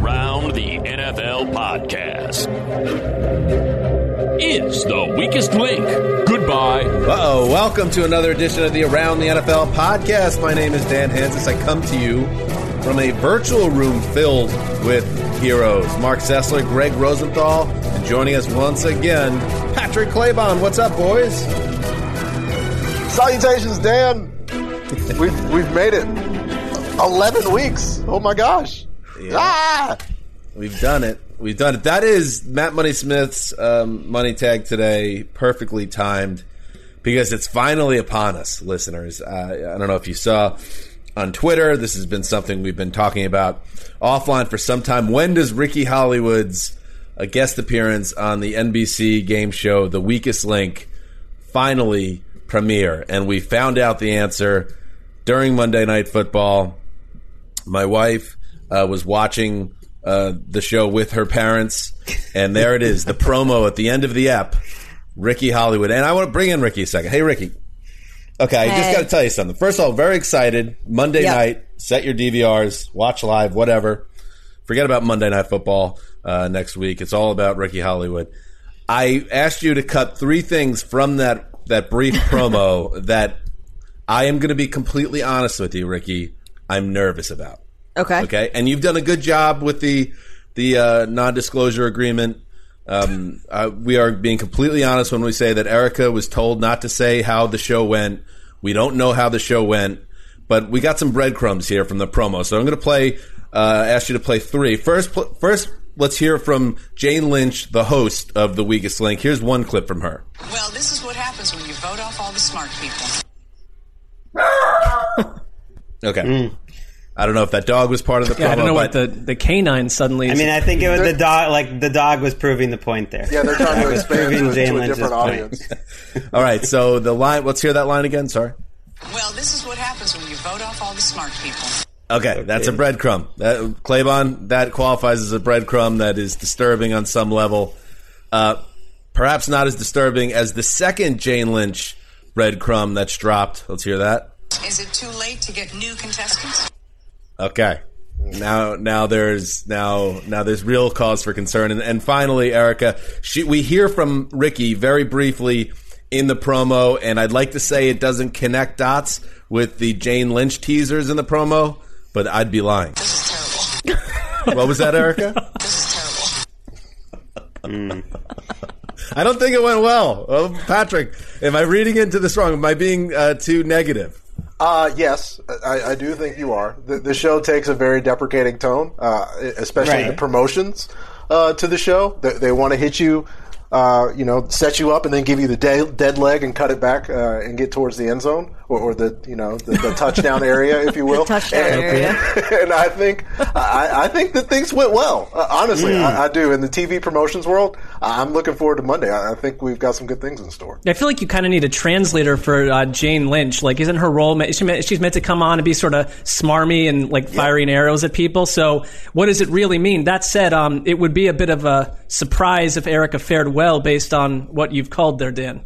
The Around the NFL podcast is the weakest link. Goodbye. Uh-oh, welcome to another edition of the Around the NFL podcast. My name is Dan Hanzus. I come to you from a virtual room filled with heroes. Marc Sessler, Greg Rosenthal, and joining us once again, Patrick Claybon. What's up, boys? Salutations, Dan. we've we've made it. Eleven weeks. Oh my gosh. Yeah. Ah! We've done it. We've done it. That is Matt Money Smith's um, money tag today, perfectly timed, because it's finally upon us, listeners. Uh, I don't know if you saw on Twitter. This has been something we've been talking about offline for some time. When does Ricky Hollywood's a guest appearance on the NBC game show, The Weakest Link, finally premiere? And we found out the answer during Monday Night Football. My wife uh, was watching uh, the show with her parents, and there it is, the promo at the end of the app. Ricky Hollywood, and I want to bring in Ricky a second. Hey, Ricky. Okay, I just got to tell you something. First of all, very excited. Monday Yep. night, set your DVRs, watch live, whatever. Forget about Monday Night Football uh, next week. It's all about Ricky Hollywood. I asked you to cut three things from that that brief promo that I am going to be completely honest with you, Ricky. I'm nervous about. Okay. Okay, and you've done a good job with the the uh, non-disclosure agreement. Um, uh, we are being completely honest when we say that Erica was told not to say how the show went. We don't know how the show went, but we got some breadcrumbs here from the promo. So I'm going to play. Uh, ask you to play three. First, pl- first, let's hear from Jane Lynch, the host of the Weakest Link. Here's one clip from her. Well, this is what happens when you vote off all the smart people. Okay. I don't know if that dog was part of the promo. Yeah, I don't know but what the, the canine suddenly. I mean, I think it was the dog. Like the dog was proving the point there. Yeah, they're trying Dog to was expand proving to, Jane to a Lynch's different point. audience. all right. So the line. Let's hear that line again. Sorry. Well, this is what happens when you vote off all the smart people. Okay, that's a breadcrumb. That, Claybon, that qualifies as a breadcrumb that is disturbing on some level. Uh, perhaps not as disturbing as the second Jane Lynch breadcrumb that's dropped. Let's hear that. Is it too late to get new contestants? Okay. Now, now there's now now there's real cause for concern, and, and finally, Erica, she, we hear from Ricky very briefly in the promo, and I'd like to say it doesn't connect dots with the Jane Lynch teasers in the promo, but I'd be lying. This is terrible. What was that, Erica? This is terrible. I don't think it went well. Oh, Patrick, am I reading into this wrong? Am I being uh, too negative? Uh, yes, I, I do think you are. The, the show takes a very deprecating tone, uh, especially Right. the promotions uh, to the show. They, they want to hit you, uh, you know, set you up and then give you the de- dead leg and cut it back uh, and get towards the end zone. Or, or the you know the, the touchdown area, if you will. touchdown and, area. and I think I, I think that things went well. Uh, honestly, Mm. I, I do. In the TV promotions world, I'm looking forward to Monday. I, I think we've got some good things in store. I feel like you kind of need a translator for uh, Jane Lynch. Like, isn't her role? She, meant- she's meant to come on and be sort of smarmy and like firing arrows at people. So, what does it really mean? That said, um, it would be a bit of a surprise if Erica fared well based on what you've called there, Dan.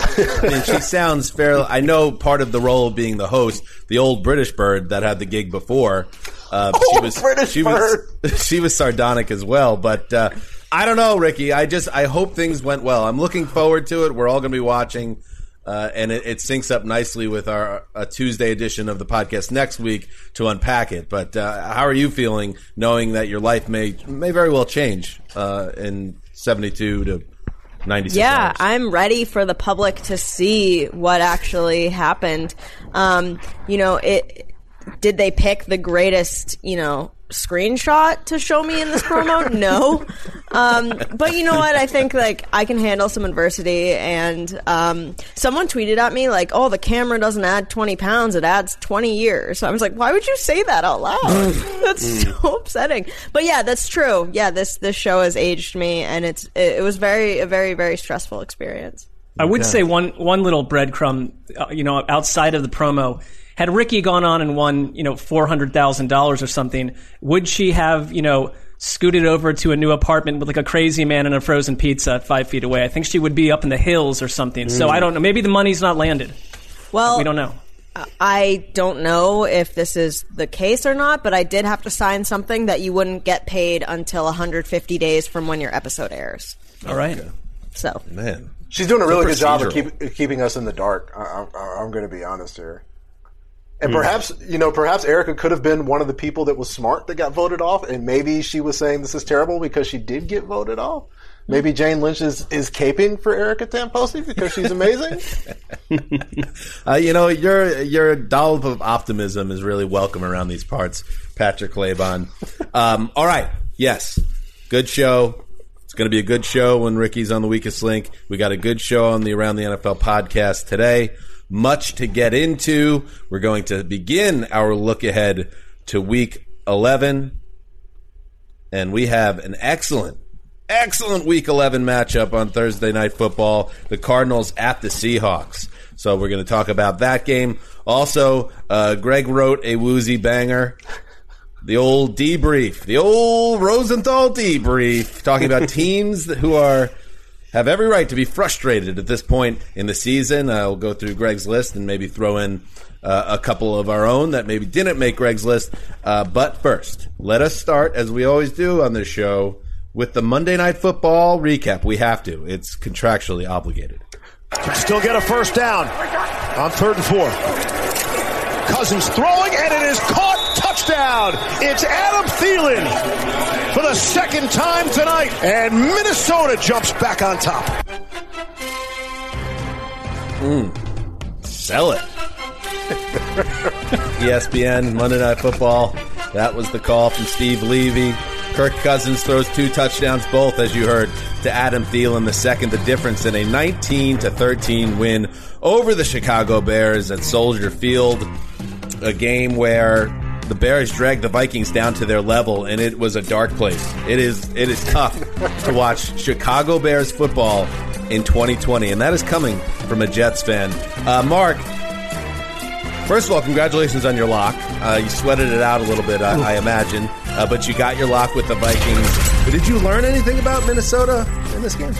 I mean, she sounds fairly. I know part of the role of being the host, the old British bird that had the gig before. Uh, she Old was British she was she was sardonic as well. But uh, I don't know, Ricky. I just I hope things went well. I'm looking forward to it. We're all going to be watching. Uh, and it, it syncs up nicely with our Tuesday edition of the podcast next week to unpack it. But uh, how are you feeling, knowing that your life may may very well change uh, in seventy two to ninety six? Yeah, hours? I'm ready for the public to see what actually happened. Um, you know, it did they pick the greatest, you know, screenshot to show me in this promo? no. Um, but you know what? I think like I can handle some adversity and um, someone tweeted at me like, "Oh, the camera doesn't add 20 pounds; it adds 20 years." So I was like, "Why would you say that out loud? that's so upsetting." But yeah, that's true. Yeah, this this show has aged me, and it's it, it was very a very very stressful experience. I would say one one little breadcrumb, uh, you know, outside of the promo. Had Ricky gone on and won, you know, four hundred thousand dollars or something, would she have, you know, scooted over to a new apartment with like a crazy man and a frozen pizza five feet away? I think she would be up in the hills or something. So I mm. don't know. Maybe the money's not landed. Well, We don't know. I don't know if this is the case or not, but I did have to sign something that you wouldn't get paid until 150 days from when your episode airs. All right. So man. She's doing a really good job of procedural. keep, keeping us in the dark. I, I, I'm going to be honest here. And Hmm. perhaps, you know, perhaps Erica could have been one of the people that was smart that got voted off, and maybe she was saying this is terrible because she did get voted off. Maybe Jane Lynch is, is caping for Erica Tamposi because she's amazing. Uh, you know, your your dollop of optimism is really welcome around these parts, Patrick Claybon. Um, all right, yes, good show. It's going to be a good show when Ricky's on the weakest link. We got a good show on the Around the NFL podcast today. Much to get into. We're going to begin our look ahead to Week 11, and we have an excellent excellent week 11 matchup on Thursday night football. The Cardinals at the Seahawks. So we're going to talk about that game. Also, uh, Greg wrote a woozy banger. The old debrief, the old Rosenthal debrief, talking about teams who are have every right to be frustrated at this point in the season. We'll go through Greg's list and maybe throw in uh, a couple of our own that maybe didn't make Greg's list. Uh, but first, let us start, as we always do on this show, with the Monday Night Football recap. We have to, it's contractually obligated. Still get a first down on third and four. Cousins throwing, and it is caught. Touchdown! It's Adam Thielen for the second time tonight, and Minnesota jumps back on top. Hmm. Sell it. ESPN Monday Night Football. That was the call from Steve Levy. Kirk Cousins throws two touchdowns, both as you heard, to Adam Thielen. The second, the difference in a 19 to 13 win over the Chicago Bears at Soldier Field. A game where the Bears dragged the Vikings down to their level, and it was a dark place. It is it is tough to watch Chicago Bears football in 2020, and that is coming from a Jets fan. Uh, Mark, First of all, congratulations on your lock. Uh, you sweated it out a little bit, I, I imagine, uh, but you got your lock with the Vikings. But did you learn anything about Minnesota in this game?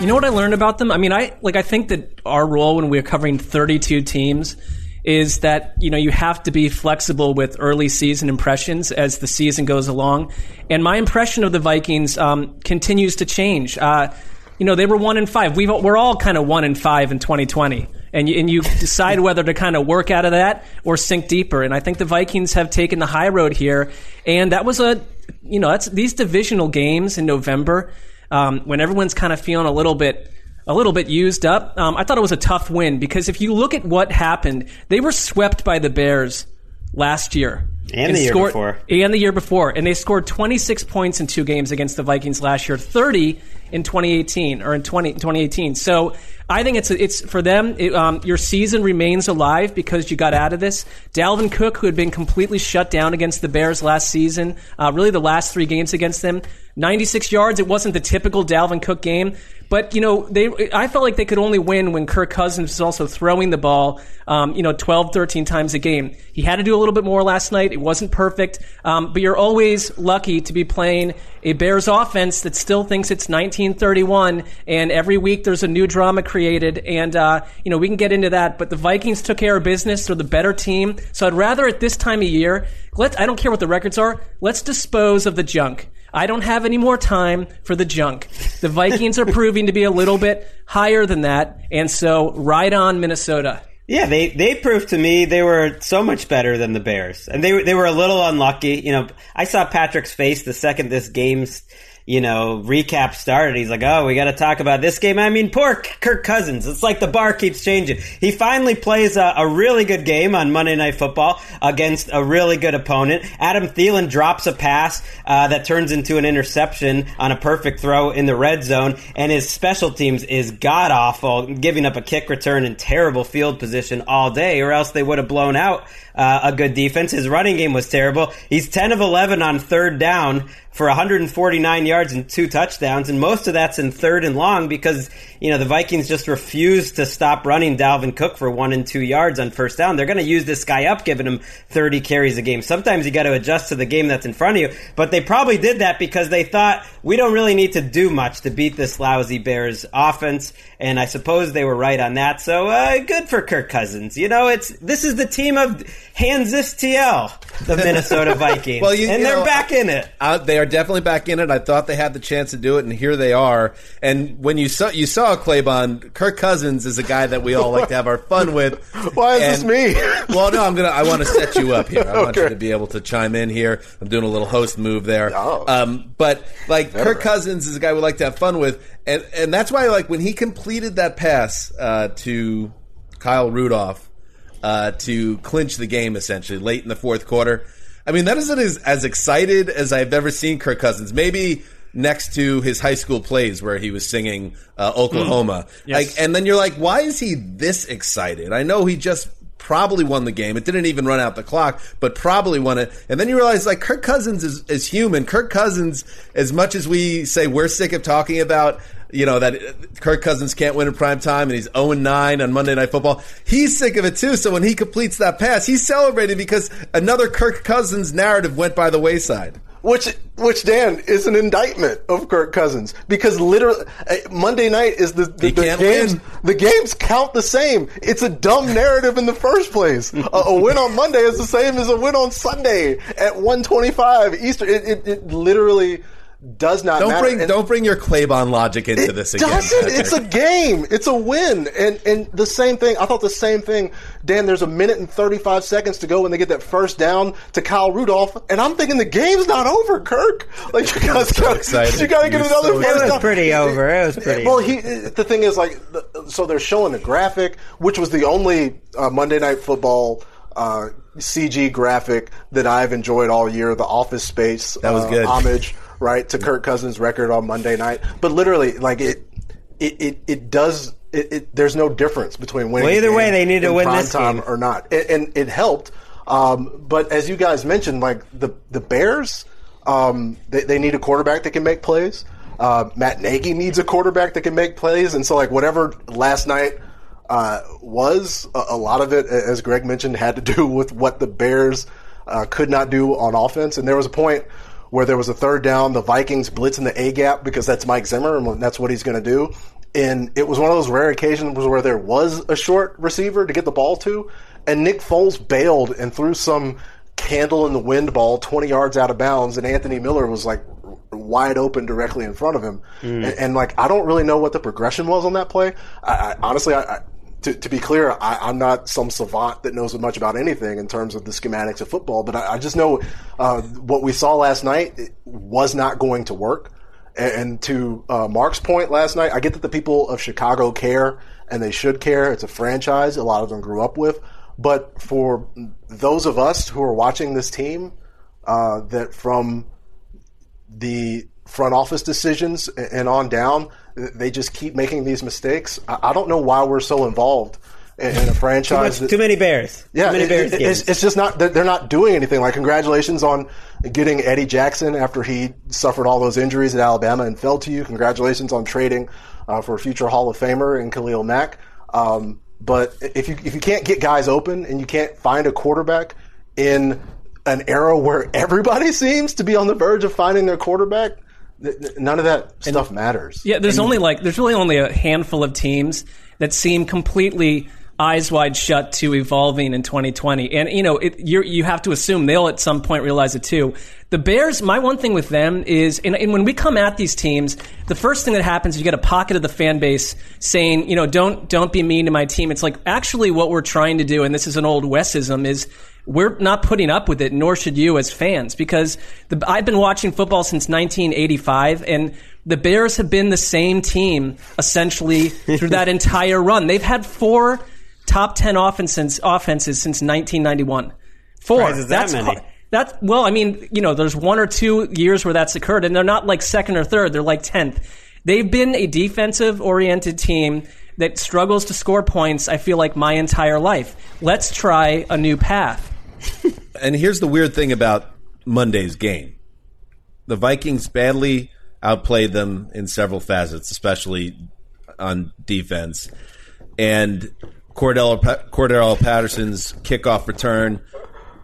You know what I learned about them? I mean, I like I think that our role when we're covering 32 teams is that you know you have to be flexible with early season impressions as the season goes along. And my impression of the Vikings um, continues to change. Uh, you know, they were one in five. We've, we're all kind of one in five in 2020. And you, and you decide whether to kind of work out of that or sink deeper. And I think the Vikings have taken the high road here. And that was a, you know, that's these divisional games in November um, when everyone's kind of feeling a little bit a little bit used up. Um, I thought it was a tough win because if you look at what happened, they were swept by the Bears last year. And the year before. And the year before. And they scored 26 points in two games against the Vikings last year, 30 in 2018 or in 20, 2018. So I think it's it's for them. It, um, your season remains alive because you got out of this. Dalvin Cook, who had been completely shut down against the Bears last season, uh, really the last three games against them, 96 yards. It wasn't the typical Dalvin Cook game, but you know they. I felt like they could only win when Kirk Cousins was also throwing the ball, um, you know, 12, 13 times a game. He had to do a little bit more last night. It wasn't perfect, um, but you're always lucky to be playing a Bears offense that still thinks it's 1931, and every week there's a new drama created, and uh, you know we can get into that. But the Vikings took care of business; they're the better team. So I'd rather at this time of year, Let's—I don't care what the records are. Let's dispose of the junk. I don't have any more time for the junk. The Vikings are proving to be a little bit higher than that, and so right on Minnesota. Yeah, they, they proved to me they were so much better than the Bears, and they they were a little unlucky. You know, I saw Patrick's face the second this game's you know, recap started, he's like, "Oh, we got to talk about this game." I mean, poor Kirk Cousins. It's like the bar keeps changing. He finally plays a, a, really good game on Monday Night Football against a really good opponent. Adam Thielen drops a pass uh, that turns into an interception on a perfect throw in the red zone, and his special teams is god awful, giving up a kick return and terrible field position all day, or else they would have blown out uh, a good defense. His running game was terrible. He's 10 of 11 on third down for 149 yards and two touchdowns, and most of that's in third and long because you know the Vikings just refuse to stop running Dalvin Cook for one and two yards on first down. They're going to use this guy up, giving him 30 carries a game. Sometimes you got to adjust to the game that's in front of you, but they probably did that because they thought we don't really need to do much to beat this lousy Bears offense, and I suppose they were right on that. So uh, good for Kirk Cousins. You know, it's this is the team of Hanzus TL, the Minnesota Vikings, well, you, and you they're know, back in it. Uh, they are definitely back in it. I thought they had the chance to do it, and here they are. And when you saw you saw Claybon, Kirk Cousins is a guy that we all like to have our fun with. Why is and, this me? well, no, I'm gonna. I want to set you up here. I okay. want you to be able to chime in here. I'm doing a little host move there. Oh. Um, but like Never. Kirk Cousins is a guy we like to have fun with, and and that's why like when he completed that pass uh, to Kyle Rudolph uh, to clinch the game essentially late in the fourth quarter. I mean, that isn't as, as excited as I've ever seen Kirk Cousins. Maybe next to his high school plays where he was singing uh, Oklahoma. Mm. Yes. Like, and then you're like, why is he this excited? I know he just probably won the game. It didn't even run out the clock, but probably won it. And then you realize like Kirk Cousins is, is human. Kirk Cousins, as much as we say we're sick of talking about you know that Kirk Cousins can't win in prime time and he's 0 9 on Monday Night Football. He's sick of it too. So when he completes that pass, he's celebrating because another Kirk Cousins narrative went by the wayside. Which, which Dan is an indictment of Kirk Cousins because literally uh, Monday night is the the, the games. Win. The games count the same. It's a dumb narrative in the first place. a, a, win on Monday is the same as a win on Sunday at one twenty five Eastern. It, it, it literally does not don't matter. bring and don't bring your Claybon logic into this again. Doesn't it's a game. It's a win. And and the same thing. I thought the same thing. Dan, there's a minute and 35 seconds to go when they get that first down to Kyle Rudolph, and I'm thinking the game's not over, Kirk. Like you guys, so excited. you got to get another so first It was pretty over. It was pretty. Well, he the thing is like so they're showing the graphic, which was the only uh, Monday Night Football. Uh, CG graphic that I've enjoyed all year, the Office Space that was uh, good. homage right to Kirk Cousins' record on Monday night. But literally, like it, it, it, it does. It, it, there's no difference between winning. Well, either way, they need to win this time game or not, and, and it helped. Um, but as you guys mentioned, like the the Bears, um, they, they need a quarterback that can make plays. Uh, Matt Nagy needs a quarterback that can make plays, and so like whatever last night uh, was, a, a, lot of it, as Greg mentioned, had to do with what the Bears uh, could not do on offense. And there was a point where there was a third down, the Vikings blitz in the A gap because that's Mike Zimmer and that's what he's going to do. And it was one of those rare occasions where there was a short receiver to get the ball to, and Nick Foles bailed and threw some candle in the wind ball 20 yards out of bounds, and Anthony Miller was like wide open directly in front of him. Mm. And, and, like, I don't really know what the progression was on that play. I, I honestly, I, to, to be clear, I, am not some savant that knows much about anything in terms of the schematics of football, but I, I just know uh, what we saw last night was not going to work. And, and to uh, Mark's point last night, I get that the people of Chicago care and they should care. It's a franchise a lot of them grew up with. But for those of us who are watching this team, uh, that from the front office decisions and on down, they just keep making these mistakes. I, I don't know why we're so involved in, in a franchise. Too, much, too many Bears. Yeah, too many it- Bears it- it's, it's just not. They're they're not doing anything. Like, congratulations on getting Eddie Jackson after he suffered all those injuries at Alabama and fell to you. Congratulations on trading uh, for a future Hall of Famer in Khalil Mack. Um, but if you if you can't get guys open and you can't find a quarterback in an era where everybody seems to be on the verge of finding their quarterback, none of that stuff matters. Yeah, there's only like there's really only a handful of teams that seem completely eyes wide shut to evolving in 2020, and you know it, you you have to assume they'll at some point realize it too. The Bears, my one thing with them is, and, and when we come at these teams, the first thing that happens is you get a pocket of the fan base saying, you know, don't don't be mean to my team. It's like actually what we're trying to do, and this is an old Wesism, is we're not putting up with it, nor should you as fans, because the, I've been watching football since 1985, and the Bears have been the same team essentially through that entire run. They've had four top 10 offenses, offenses since 1991. Four. That That's many. That's well, I mean, you know, there's one or two years where that's occurred, and they're not like second or third; they're like tenth. They've been a defensive-oriented team that struggles to score points. I feel like my entire life. Let's try a new path. And here's the weird thing about Monday's game the Vikings badly outplayed them in several facets, especially on defense. And Cordarrelle, Patterson's kickoff return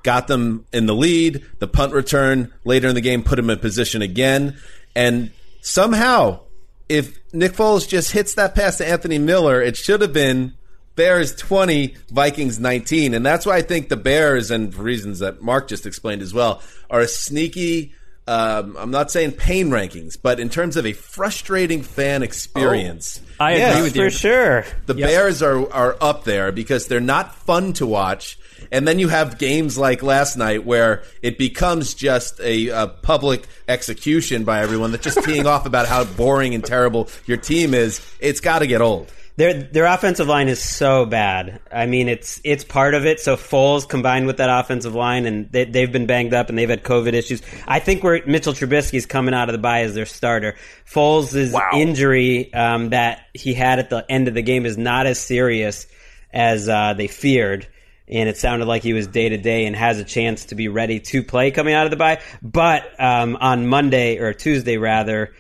got them in the lead. The punt return later in the game put them in position again. And somehow, if Nick Foles just hits that pass to Anthony Miller, it should have been Bears 20, Vikings 19. And that's why I think the Bears, and for reasons that Mark just explained as well, are a sneaky. Um, I'm not saying pain rankings, but in terms of a frustrating fan experience, I Yes, agree with you. for sure. the Yep. Bears are are up there because they're not fun to watch. And then you have games like last night where it becomes just a, a public execution by everyone that's just teeing off about how boring and terrible your team is. It's got to get old. Their their offensive line is so bad. I mean, it's it's part of it. So Foles combined with that offensive line, and they, they've been banged up, and they've had COVID issues. I think where Mitchell Trubisky's coming out of the bye as their starter. Foles' injury um, that he had at the end of the game is not as serious as uh, they feared. And it sounded like he was day to day and has a chance to be ready to play coming out of the bye. But um, on Monday or Tuesday, rather,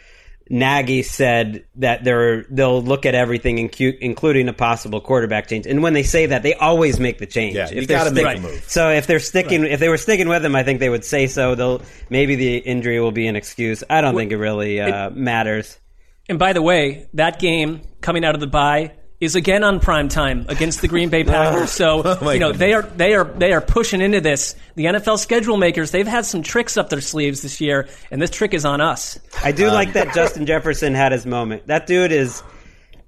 Nagy said that they're they'll look at everything, incu- including a possible quarterback change. And when they say that, they always make the change. Yeah, you gotta make a move. So if they're sticking, if they were sticking with him, I think they would say so. They'll maybe the injury will be an excuse. I don't think it really uh, matters. And by the way, that game coming out of the bye is again on prime time against the Green Bay Packers. So Oh, you know they are they are they are pushing into this. The NFL schedule makers they've had some tricks up their sleeves this year, and this trick is on us. I do like that Justin Jefferson had his moment. That dude is,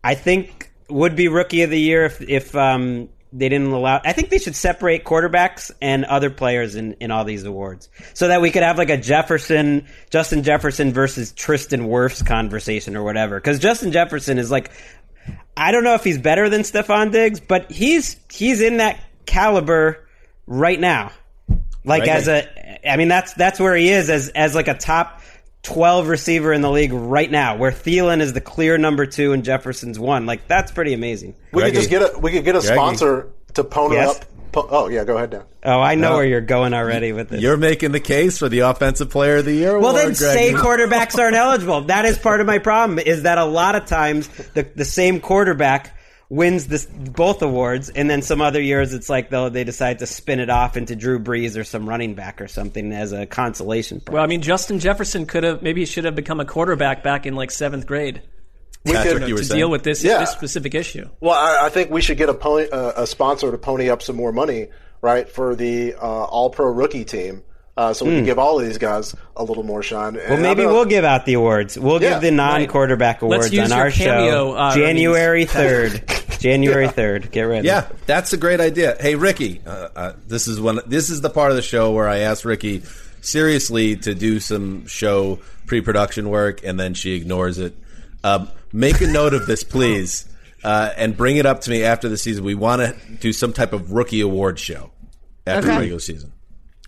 I think, would be rookie of the year if if um, they didn't allow. I think they should separate quarterbacks and other players in, in all these awards, so that we could have like a Jefferson, Justin Jefferson versus Tristan Wirfs conversation or whatever. Because Justin Jefferson is like, I don't know if he's better than Stefon Diggs, but he's he's in that caliber right now. Like Right. as a, I mean that's that's where he is as as like a top twelve receiver in the league right now. Where Thielen is the clear number two and Jefferson's one. Like that's pretty amazing. We could just get a we could get a Greggy. sponsor to pony Yes? up. Po- oh yeah, go ahead, Dan. Oh, I know No. where you're going already with this. You're making the case for the offensive player of the year. well, award, then say quarterbacks aren't eligible. That is part of my problem. Is that a lot of times the the same quarterback wins this both awards, and then some other years it's like though they decide to spin it off into Drew Brees or some running back or something as a consolation prize. Well, I mean, Justin Jefferson could have maybe he should have become a quarterback back in like seventh grade Patrick, could- you were to saying? deal with this Yeah. this specific issue. Well, I, I think we should get a pony, uh, a sponsor to pony up some more money, right, for the uh, All Pro rookie team, uh, so we can give all of these guys a little more shine. Hmm. Well, maybe we'll give out the awards. We'll Yeah, give the non-quarterback Let's awards on our cameo, show, uh, January third. January third. Get ready. Yeah, that's a great idea. Hey, Ricky, uh, uh, this is one. This is the part of the show where I asked Ricky seriously to do some show pre-production work, and then she ignores it. Um, make a note of this, please, uh, and bring it up to me after the season. We want to do some type of rookie award show after the regular season.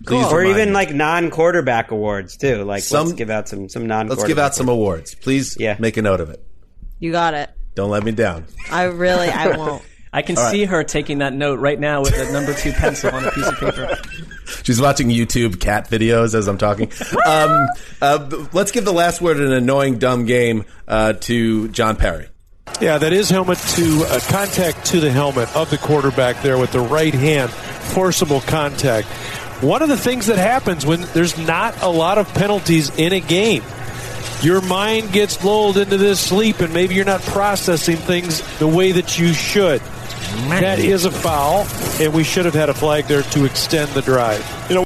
Please, Or even me. like non-quarterback awards too. Like Some- let's give out some some non. let's give out some awards. Please, Yeah. make a note of it. You got it. Don't let me down. I really, I won't. I can All right. see her taking that note right now with a number two pencil on a piece of paper. She's watching YouTube cat videos as I'm talking. Um, uh, let's give the last word in an annoying, dumb game uh, to John Parry. Yeah, that is helmet to uh, contact to the helmet of the quarterback there with the right hand, forcible contact. One of the things that happens when there's not a lot of penalties in a game, your mind gets lulled into this sleep and maybe you're not processing things the way that you should. That is a foul, and we should have had a flag there to extend the drive. You know,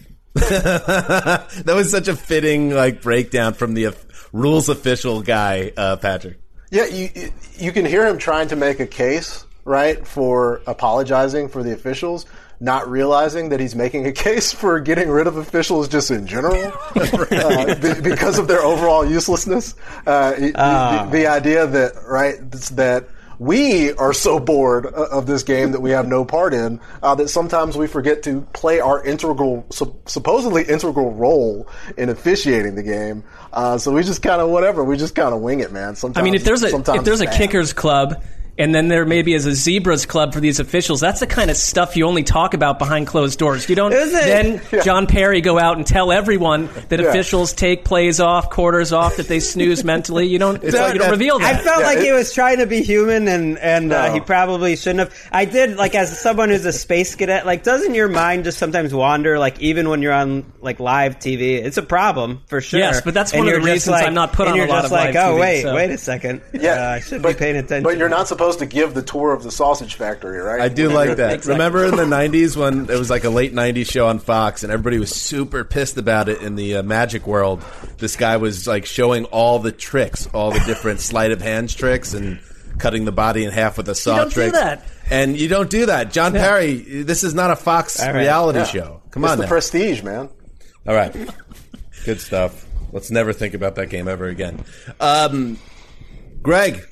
that was such a fitting like breakdown from the uh, rules official guy, uh, Patrick. Yeah, you you can hear him trying to make a case, right, for apologizing for the officials, not realizing that he's making a case for getting rid of officials just in general uh, be- because of their overall uselessness. Uh, the- Ah. the, the idea that right that we are so bored of this game that we have no part in uh, that sometimes we forget to play our integral, sup- supposedly integral role in officiating the game. Uh, so we just kind of whatever. We just kind of wing it, man. Sometimes, I mean, if there's a if there's a bad. kickers club, and then there maybe is a zebras club for these officials. That's the kind of stuff you only talk about behind closed doors. You don't Is it? then John Parry go out and tell everyone that Yeah. officials take plays off, quarters off, that they snooze mentally. You don't you So- don't reveal that. I felt Yeah, like it- he was trying to be human, and and uh, No. he probably shouldn't have. I did like as someone who's a space cadet. Like, doesn't your mind just sometimes wander? Like, even when you're on like live TV, it's a problem for sure. Yes, but that's And one of the reasons like- I'm not put and on a you're lot just of like, live oh TV, wait, so- wait a second. Yeah, uh, I should but- be paying attention. But you're not supposed to give the tour of the sausage factory, right? I do When like that. Exactly. Remember in the '90s when it was like a late '90s show on Fox, and everybody was super pissed about it in the uh, Magic world. This guy was like showing all the tricks, all the different sleight of hands tricks, and cutting the body in half with a saw don't do trick. that. And you don't do that, John Parry. This is not a Fox All right. reality Yeah. show. Come It's on, the now. prestige, man. All right. Good stuff. Let's never think about that game ever again. Um, Greg,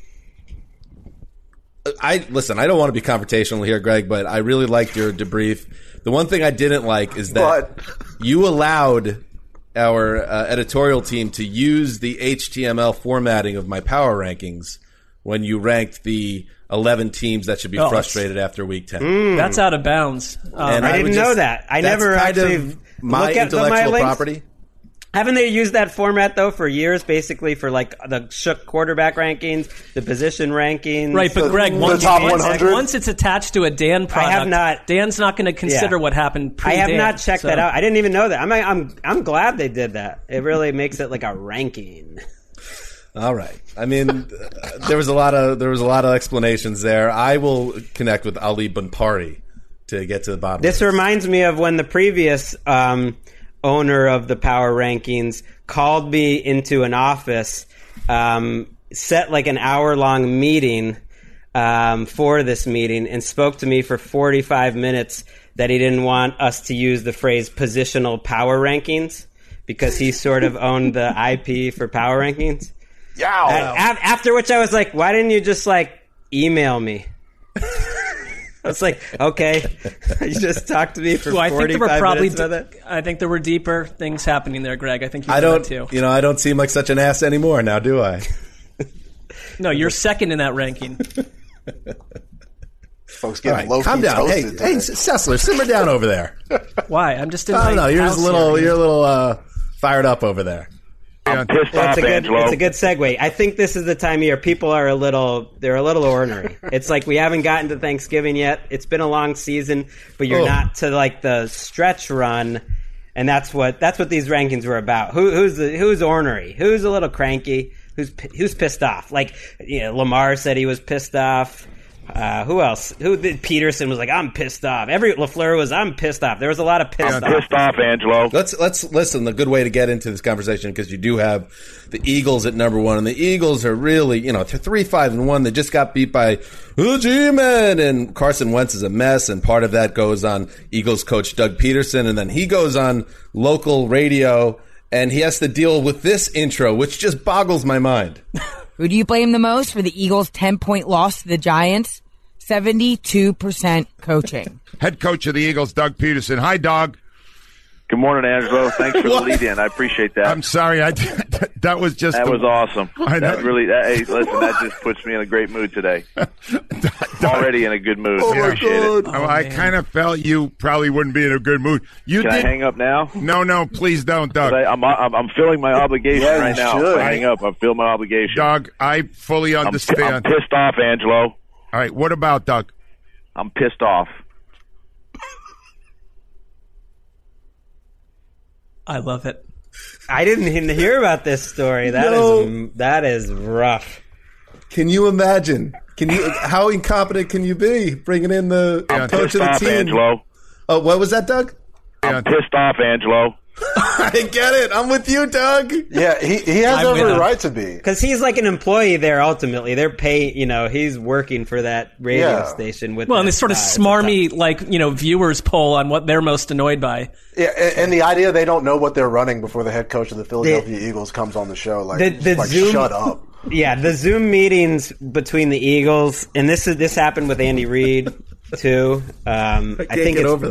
I listen. I don't want to be confrontational here, Greg, but I really liked your debrief. The one thing I didn't like is that But- you allowed our uh, editorial team to use the HTML formatting of my power rankings when you ranked the 11 teams that should be Oh, frustrated after week 10. That's out of bounds. Um, I didn't know that. I that's never kind actually of my look at the- my intellectual links. property. Haven't they used that format though for years? Basically, for like the shook quarterback rankings, the position rankings. Right, but The- Greg, the once, top once- once it's attached to a Dan product, I have not- Dan's not going to consider Yeah. what happened. Pre I have not checked so. that out. I didn't even know that. I'm I'm I'm glad they did that. It really makes it like a ranking. All right. I mean, uh, there was a lot of there was a lot of explanations there. I will connect with Ali Bhanpuri to get to the bottom. This of reminds me of when the previous um, owner of the power rankings called me into an office, um, set like an hour long meeting um, for this meeting, and spoke to me for 45 minutes that he didn't want us to use the phrase positional power rankings because he sort of owned the IP for power rankings. Yeah. After which I was like, why didn't you just like email me? I was like, okay, you just talked to me for Well, I think there were probably. minutes with it. I think there were deeper things happening there, Greg. I think you I don't, that too. you know, I don't seem like such an ass anymore now, do I? No, you're second in that ranking. Folks All getting right, low calm down. Hey, toasted hey, today. Sessler, simmer down over there. Why? I'm just in. I don't know. You're just a little, here. you're a little uh, fired up over there. I'm pissed Well, off, it's a good, Angelo. it's a good segue. I think this is the time of year people are a little, they're a little ornery. it's like we haven't gotten to Thanksgiving yet. It's been a long season, but you're Oh. not to like the stretch run, and that's what that's what these rankings were about. Who, who's the, who's ornery? Who's a little cranky? Who's who's pissed off? Like you know, Lamar said he was pissed off. Uh, who else? Who did Pederson was like, I'm pissed off. Every Lafleur was, I'm pissed off. There was a lot of pissed I'm off. pissed off, Angelo. Let's let's listen. The good way to get into this conversation because you do have the Eagles at number one, and the Eagles are really you know they're three five and one. They just got beat by the G-men, and Carson Wentz is a mess, and part of that goes on Eagles coach Doug Pederson, and then he goes on local radio and he has to deal with this intro, which just boggles my mind. Who do you blame the most for the Eagles' 10 point loss to the Giants? 72% coaching. Head coach of the Eagles, Doug Pederson. Hi, Doug. Good morning, Angelo. Thanks for the lead in. I appreciate that. I'm sorry. I that was just that the- was awesome. I know. That really. That, hey, listen, that just puts me in a great mood today. Already in a good mood. Oh, appreciate it. Oh, oh, I kind of felt you probably wouldn't be in a good mood. You Can did. I hang up now? No, no, please don't, Doug. I, I'm, I'm I'm feeling my obligation Yeah, right now. should. If I hang up. I feel my obligation. Doug, I fully I'm, understand. I'm pissed off, Angelo. All right, what about Doug? I'm pissed off. I love it. I didn't even hear about this story. That is that is rough. Can you imagine? Can you? How incompetent can you be bringing in the I'm coach pissed of the off, team? Angelo. Oh, what was that, Doug? I'm pissed off, Angelo. I get it. I'm with you, Doug. Yeah, he, he has I'm every right to be. Because he's like an employee there. Ultimately, they're paying. You know, he's working for that radio Yeah. station with. Well, and this sort of guy. It's a smarmy, like you know, viewers poll on what they're most annoyed by. Yeah, and, and the idea they don't know what they're running before the head coach of the Philadelphia Eagles comes on the show, like, the, the like Zoom, shut up. Yeah, the Zoom meetings between the Eagles, and this is this happened with Andy Reid too. Um, I, can't think get it's- over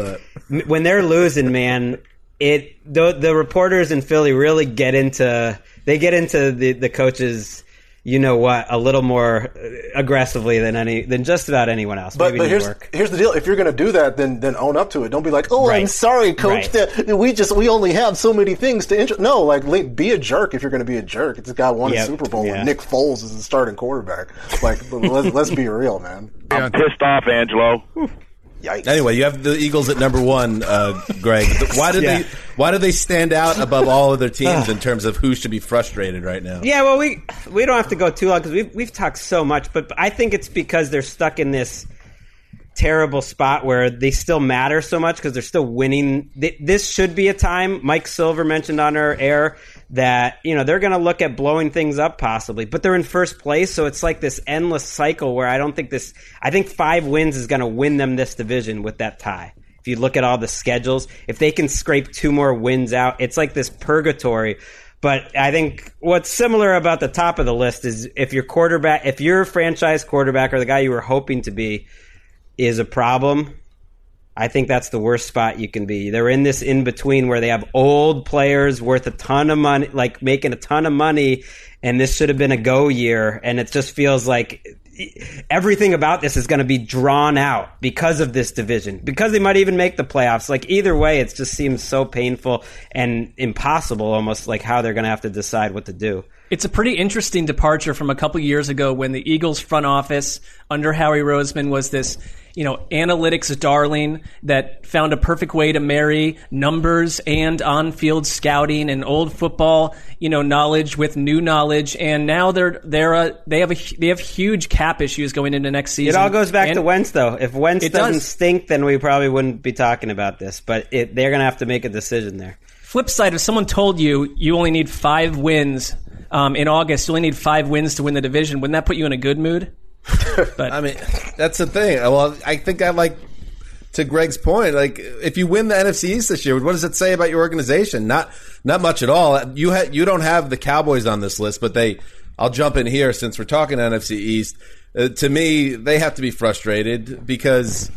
that. when they're losing, man. It the the reporters in Philly really get into they get into the the coaches. You know what? A little more aggressively than any than just about anyone else. But, Maybe but here's York. here's the deal: if you're going to do that, then then own up to it. Don't be like, "Oh, I'm sorry, coach. Right. That we just we only have so many things to." Intro-. No, like be a jerk if you're going to be a jerk. It's a guy won Yep. a Super Bowl Yeah. and Nick Foles is the starting quarterback. Like, let's, let's be real, man. I'm pissed off, Angelo. Yikes. Anyway, you have the Eagles at number one, uh, Greg. Why did Yeah. they? Why do they stand out above all other teams in terms of who should be frustrated right now? Yeah, well, we we don't have to go too long because we've we've talked so much, but I think it's because they're stuck in this terrible spot where they still matter so much because they're still winning. This should be a time. Mike Silver mentioned on our air that you know they're going to look at blowing things up possibly, but they're in first place, so it's like this endless cycle where I don't think this. I think five wins is going to win them this division with that tie. If you look at all the schedules, if they can scrape two more wins out, it's like this purgatory. But I think what's similar about the top of the list is if your quarterback, if your franchise quarterback or the guy you were hoping to be is a problem, I think that's the worst spot you can be. They're in this in between where they have old players worth a ton of money, like making a ton of money, and this should have been a go year. And it just feels like everything about this is going to be drawn out because of this division, because they might even make the playoffs. Like either way, it just seems so painful and impossible, almost like how they're going to have to decide what to do. It's a pretty interesting departure from a couple years ago when the Eagles front office under Howie Roseman was this, you know, analytics darling that found a perfect way to marry numbers and on-field scouting and old football, you know, knowledge with new knowledge. And now they're they're uh, they have a they have huge cap issues going into next season. It all goes back And- to Wentz, though. If Wentz doesn't does. stink, then we probably wouldn't be talking about this. But it, they're going to have to make a decision there. Flip side, if someone told you you only need five wins um, in August, you only need five wins to win the division, wouldn't that put you in a good mood? But I mean, that's the thing. Well, I think I like to Greg's point. Like, if you win the NFC East this year, what does it say about your organization? Not, not much at all. You ha- you don't have the Cowboys on this list, but they. I'll jump in here since we're talking NFC East. Uh, to me, they have to be frustrated because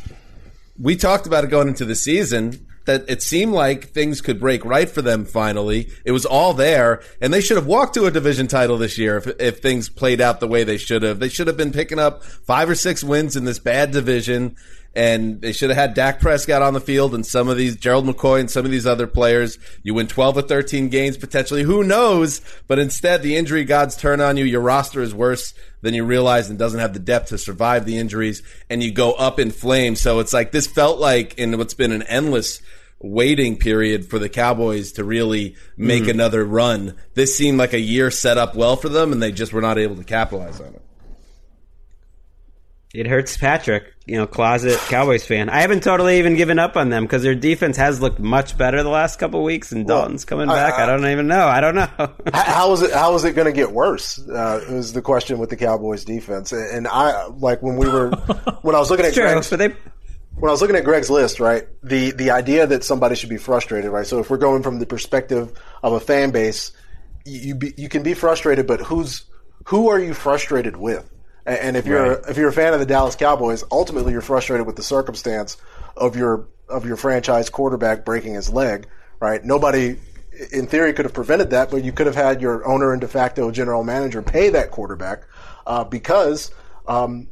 we talked about it going into the season that it seemed like things could break right for them finally. It was all there, and they should have walked to a division title this year if, if things played out the way they should have. They should have been picking up five or six wins in this bad division, and they should have had Dak Prescott on the field and some of these, Gerald McCoy and some of these other players. You win 12 or 13 games potentially. Who knows? But instead, the injury gods turn on you. Your roster is worse than you realize and doesn't have the depth to survive the injuries, and you go up in flames. So it's like this felt like in what's been an endless waiting period for the Cowboys to really make Mhm. another run. This seemed like a year set up well for them, and they just were not able to capitalize on it. It hurts Patrick, you know, closet Cowboys fan. I haven't totally even given up on them because their defense has looked much better the last couple weeks, and Dalton's coming I- back. I, I- don't even know. I don't know. how, how is it? How is it going to get worse? Uh, is the question with the Cowboys defense. And I like when we were when I was looking at True, Greg's, but they when I was looking at Greg's list, right? The the idea that somebody should be frustrated, right? So if we're going from the perspective of a fan base, you you, be, you can be frustrated, but who's who are you frustrated with? And, and if you're Right. if you're a fan of the Dallas Cowboys, ultimately you're frustrated with the circumstance of your of your franchise quarterback breaking his leg, right? Nobody, in theory, could have prevented that, but you could have had your owner and de facto general manager pay that quarterback uh, because um,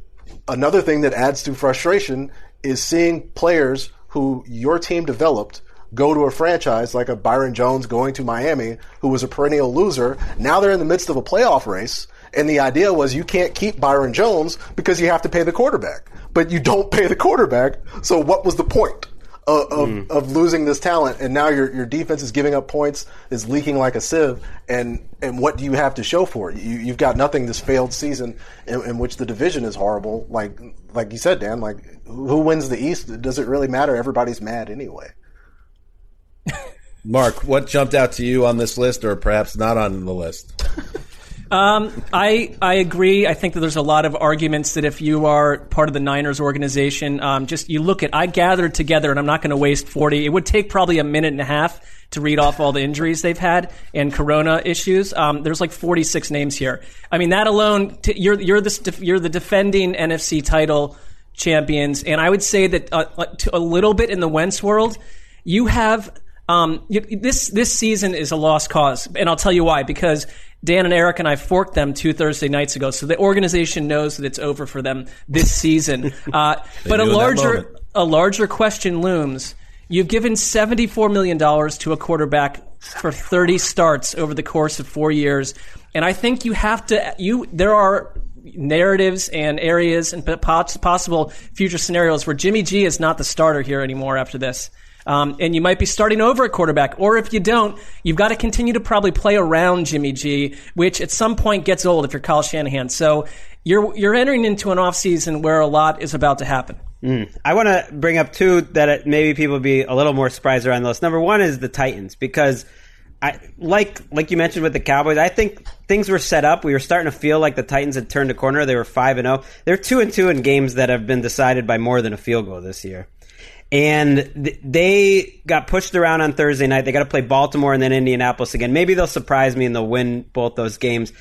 another thing that adds to frustration is seeing players who your team developed go to a franchise like a Byron Jones going to Miami, who was a perennial loser. Now they're in the midst of a playoff race. And the idea was you can't keep Byron Jones because you have to pay the quarterback. But you don't pay the quarterback. So what was the point? Of, of, Mm. of losing this talent, and now your your defense is giving up points, is leaking like a sieve, and and what do you have to show for it? You, you've got nothing this failed season in, in which the division is horrible. Like like you said, Dan, like who wins the East? Does it really matter? Everybody's mad anyway. Mark, what jumped out to you on this list, or perhaps not on the list? Um, I I agree. I think that there's a lot of arguments that if you are part of the Niners organization, um, just you look at. I gathered together, and I'm not going to waste 40. It would take probably a minute and a half to read off all the injuries they've had and Corona issues. Um, there's like 46 names here. I mean, that alone, t- you're you're the you're the defending NFC title champions, and I would say that uh, uh, a little bit in the Wentz world, you have um, this this season is a lost cause, and I'll tell you why. Because Dan and Eric and I forked them two Thursday nights ago, so the organization knows that it's over for them this season. Uh, but a knew in that larger a larger question looms. You've given seventy four million dollars to a quarterback for thirty starts over the course of four years, and I think you have to. You there are narratives and areas and possible future scenarios where Jimmy G is not the starter here anymore after this. Um, and you might be starting over at quarterback, or if you don't, you've got to continue to probably play around Jimmy G, which at some point gets old if you're Kyle Shanahan. So you're you're entering into an offseason where a lot is about to happen. Mm. I want to bring up two that maybe people be a little more surprised around those. Number one is the Titans because I like like you mentioned with the Cowboys. I think things were set up. We were starting to feel like the Titans had turned a corner. They were five and zero. They're two and two in games that have been decided by more than a field goal this year. And th- they got pushed around on Thursday night. They got to play Baltimore and then Indianapolis again. Maybe they'll surprise me and they'll win both those games.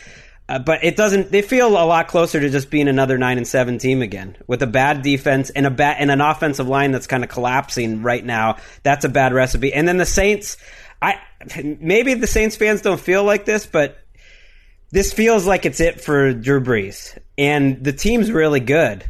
Uh, but it doesn't. They feel a lot closer to just being another nine and seven team again, with a bad defense and a bad and an offensive line that's kind of collapsing right now. That's a bad recipe. And then the Saints. I maybe the Saints fans don't feel like this, but this feels like it's it for Drew Brees, and the team's really good.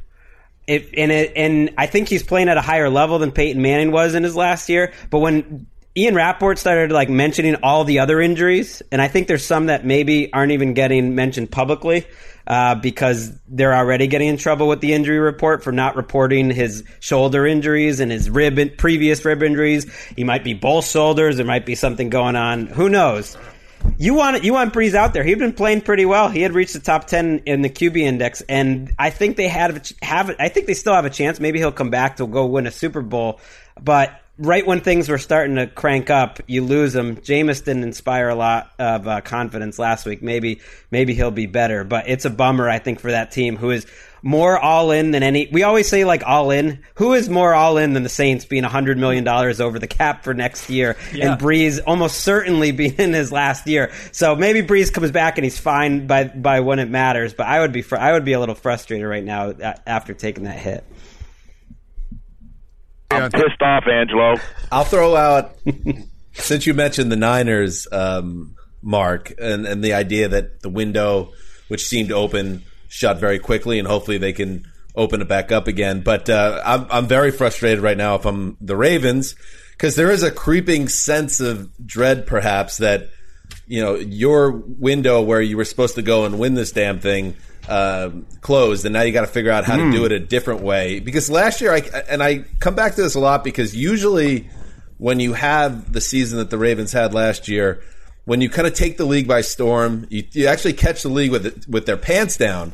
It, and it, and I think he's playing at a higher level than Peyton Manning was in his last year. But when Ian Rapoport started like mentioning all the other injuries, and I think there's some that maybe aren't even getting mentioned publicly uh, because they're already getting in trouble with the injury report for not reporting his shoulder injuries and his rib previous rib injuries. He might be both shoulders. There might be something going on. Who knows? You want you want Brees out there. He'd been playing pretty well. He had reached the top ten in the QB index, and I think they had have. I think they still have a chance. Maybe he'll come back to go win a Super Bowl. But right when things were starting to crank up, you lose him. Jameis didn't inspire a lot of uh, confidence last week. Maybe maybe he'll be better, but it's a bummer. I think for that team who is more all in than any. We always say like all in. Who is more all in than the Saints being hundred million dollars over the cap for next year, Yeah. and Brees almost certainly being in his last year. So maybe Brees comes back and he's fine by by when it matters. But I would be fr- I would be a little frustrated right now after taking that hit. I'm pissed off, Angelo. I'll throw out since you mentioned the Niners, um, Mark, and, and the idea that the window, which seemed open, shut very quickly, and hopefully they can open it back up again. But uh, I'm I'm very frustrated right now if I'm the Ravens because there is a creeping sense of dread, perhaps that you know your window where you were supposed to go and win this damn thing uh, closed, and now you got to figure out how to Hmm. do it a different way. Because last year, I and I come back to this a lot because usually when you have the season that the Ravens had last year, when you kind of take the league by storm, you, you actually catch the league with it, with their pants down.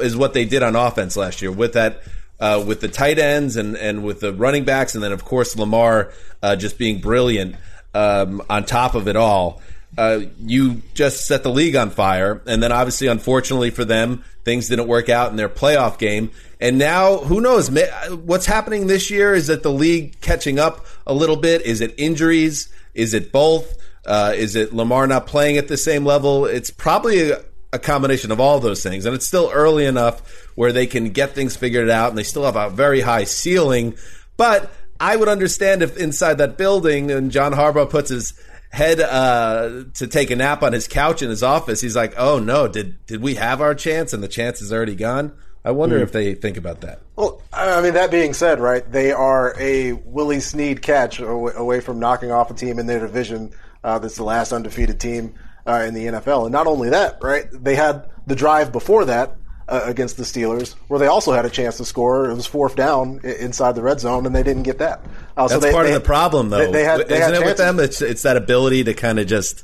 Is what they did on offense last year with that. Uh, with the tight ends and, and with the running backs, and then of course Lamar uh, just being brilliant um, on top of it all uh, you just set the league on fire. And then, obviously, unfortunately for them, things didn't work out in their playoff game. And now, who knows? What's happening this year is that the league catching up a little bit. Is it injuries? Is it both? Uh, is it Lamar not playing at the same level? It's probably a, a combination of all those things. And it's still early enough where they can get things figured out and they still have a very high ceiling. But I would understand if inside that building and John Harbaugh puts his head uh, to take a nap on his couch in his office, he's like, "Oh no, did did we have our chance and the chance is already gone?" I wonder Hmm. if they think about that. Well, I mean, that being said, right, they are a Willie Snead catch away from knocking off a team in their division uh, that's the last undefeated team uh, in the NFL. And not only that, right, they had the drive before that uh, against the Steelers where they also had a chance to score. It was fourth down i- inside the red zone, and they didn't get that. Uh, That's they- part they- of the problem, though. They, they had, they Isn't had it with chances. them? It's it's that ability to kind of just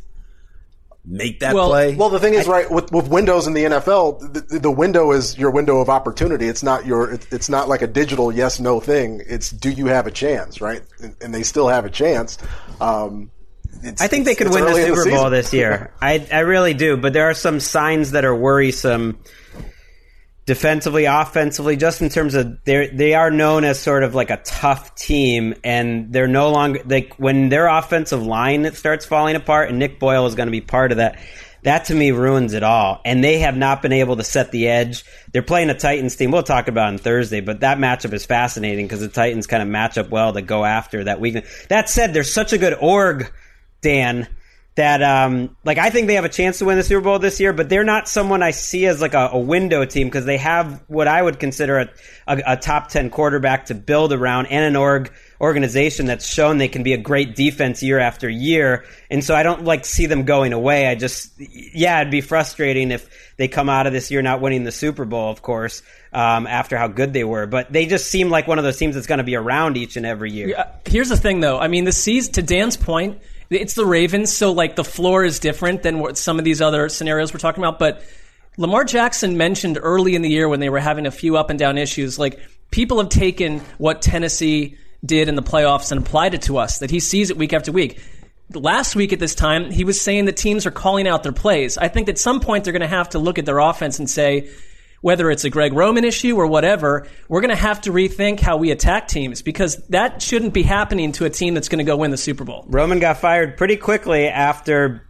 make that well, play. Well, the thing is, right, with, with windows in the NFL, the, the window is your window of opportunity. It's not your, it, it's not like a digital yes no thing. It's do you have a chance, right? And, and they still have a chance. Um, it's- I think they could win the Super Bowl this year. I I really do, but there are some signs that are worrisome defensively, offensively, just in terms of they they are known as sort of like a tough team, and they're no longer like when their offensive line starts falling apart, and Nick Boyle is going to be part of that. That to me ruins it all, and they have not been able to set the edge. They're playing a Titans team. We'll talk about it on Thursday, but that matchup is fascinating because the Titans kind of match up well to go after that weakness. That said, there's such a good org, Dan, that um like I think they have a chance to win the Super Bowl this year, but they're not someone I see as like a, a window team because they have what I would consider a, a, a top ten quarterback to build around and an org organization that's shown they can be a great defense year after year. And so I don't like see them going away. I just yeah, it'd be frustrating if they come out of this year not winning the Super Bowl, of course, um, after how good they were. But they just seem like one of those teams that's going to be around each and every year. Yeah, Here's the thing, though. I mean, the season, to Dan's point, it's the Ravens, so like the floor is different than what some of these other scenarios we're talking about. But Lamar Jackson mentioned early in the year when they were having a few up and down issues, like people have taken what Tennessee did in the playoffs and applied it to us, that he sees it week after week. Last week at this time, he was saying that teams are calling out their plays. I think at some point they're going to have to look at their offense and say, whether it's a Greg Roman issue or whatever, we're going to have to rethink how we attack teams because that shouldn't be happening to a team that's going to go win the Super Bowl. Roman got fired pretty quickly after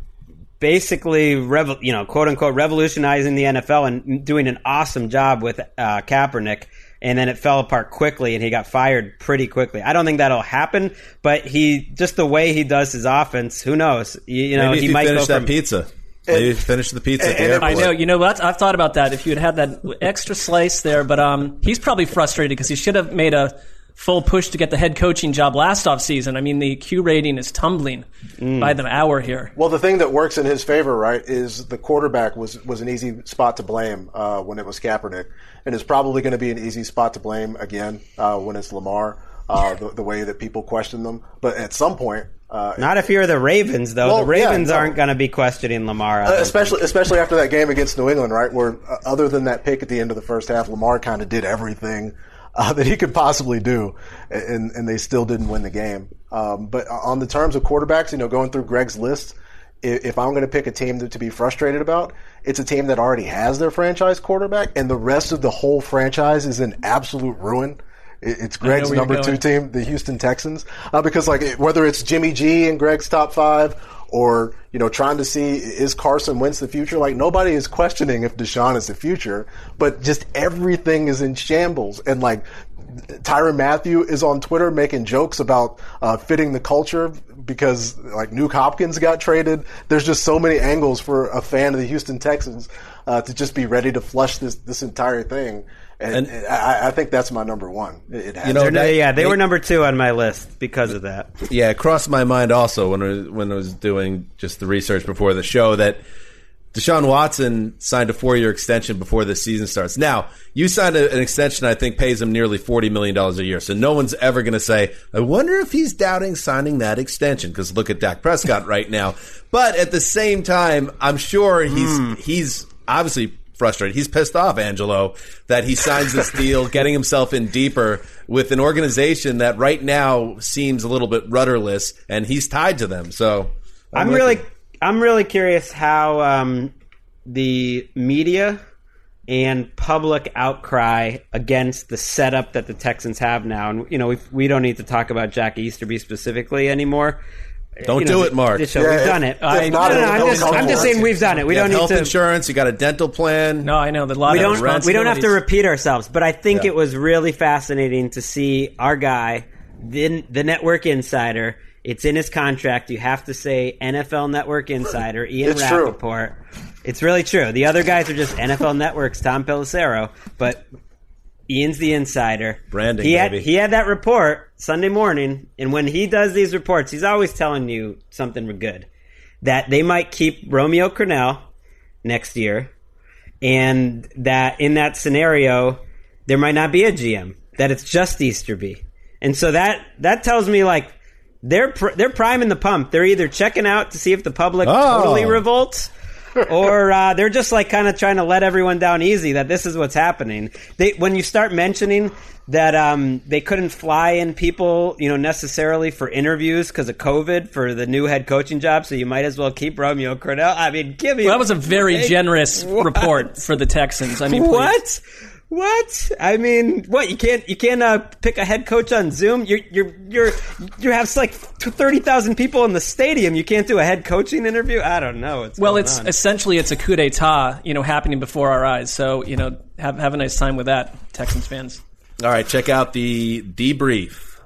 basically, revo- you know, quote unquote, revolutionizing the NFL and doing an awesome job with uh, Kaepernick. And then it fell apart quickly, and he got fired pretty quickly. I don't think that'll happen, but he just the way he does his offense. Who knows? You, you know, Maybe if he you might finish go that from pizza. Maybe finish the pizza at the airport. I know, you know what? I've thought about that. If you had had that extra slice there, but um, he's probably frustrated because he should have made a full push to get the head coaching job last offseason. I mean, the Q rating is tumbling by the hour here. Well, the thing that works in his favor, right, is the quarterback was was an easy spot to blame uh, when it was Kaepernick, and is probably going to be an easy spot to blame again uh, when it's Lamar. Uh, the, the way that people question them, but at some point, uh, Not if you're the Ravens, though. Well, the Ravens yeah, no. aren't going to be questioning Lamar. Uh, especially especially after that game against New England, right? Where uh, other than that pick at the end of the first half, Lamar kind of did everything uh, that he could possibly do, and and they still didn't win the game. Um, but on the terms of quarterbacks, you know, going through Greg's list, if, if I'm going to pick a team to, to be frustrated about, it's a team that already has their franchise quarterback, and the rest of the whole franchise is in absolute ruin. It- It's Greg's number two team, the Houston Texans, uh, because like whether it's Jimmy G and Greg's top five or you know trying to see is Carson Wentz the future, like nobody is questioning if Deshaun is the future, but just everything is in shambles and like. Tyrann Mathieu is on Twitter making jokes about uh, fitting the culture because like Nuke Hopkins got traded. There's just so many angles for a fan of the Houston Texans uh, to just be ready to flush this this entire thing. And, And- I, I think that's my number one. It, it has You know, to that- yeah, they they- were number two on my list because of that. Yeah, it crossed my mind also when I was, when I was doing just the research before the show that Deshaun Watson signed a four year extension before the season starts. Now, you signed a, an extension I think pays him nearly $40 million a year. So no one's ever going to say, I wonder if he's doubting signing that extension because look at Dak Prescott right now. But at the same time, I'm sure he's, hmm. he's obviously frustrated. He's pissed off, Angelo, that he signs this deal, getting himself in deeper with an organization that right now seems a little bit rudderless, and he's tied to them. So I'm with really. I'm really curious how um, the media and public outcry against the setup that the Texans have now, and you know, we we don't need to talk about Jack Easterby specifically anymore. Don't You do know, it, Mark. this show, Yeah, we've if- done it. if I, not, no, no, it'll I'm just, I'm just saying we've done it. We you don't have need health to. insurance. You got a dental plan. No, I know that lot we of don't we don't have to repeat ourselves, but I think Yeah. it was really fascinating to see our guy the, the network insider. It's in his contract. You have to say NFL Network Insider, Ian It's true. It's really true. The other guys are just NFL Network's Tom Pelissero, but Ian's the insider. Branding, He had baby. he had that report Sunday morning, and when he does these reports, he's always telling you something good. That they might keep Romeo Crennel next year, and that in that scenario, there might not be a GM. That it's just Easterby, and so that that tells me like they're pr- they're priming the pump. They're either checking out to see if the public Oh. totally revolts, or uh, they're just like kind of trying to let everyone down easy. That this is what's happening. They when you start mentioning that um, they couldn't fly in people, you know, necessarily for interviews because of COVID for the new head coaching job, so you might as well keep Romeo Crennel. I mean, give me Well, that was a very break. generous What? report for the Texans. I mean, please. what? What? I mean, what? You can't you can't uh, pick a head coach on Zoom. You're you're you're you have like thirty thousand people in the stadium. You can't do a head coaching interview. I don't know. What's Well, going it's on. essentially it's a coup d'état, you know, happening before our eyes. So you know, have have a nice time with that, Texans fans. All right, check out the debrief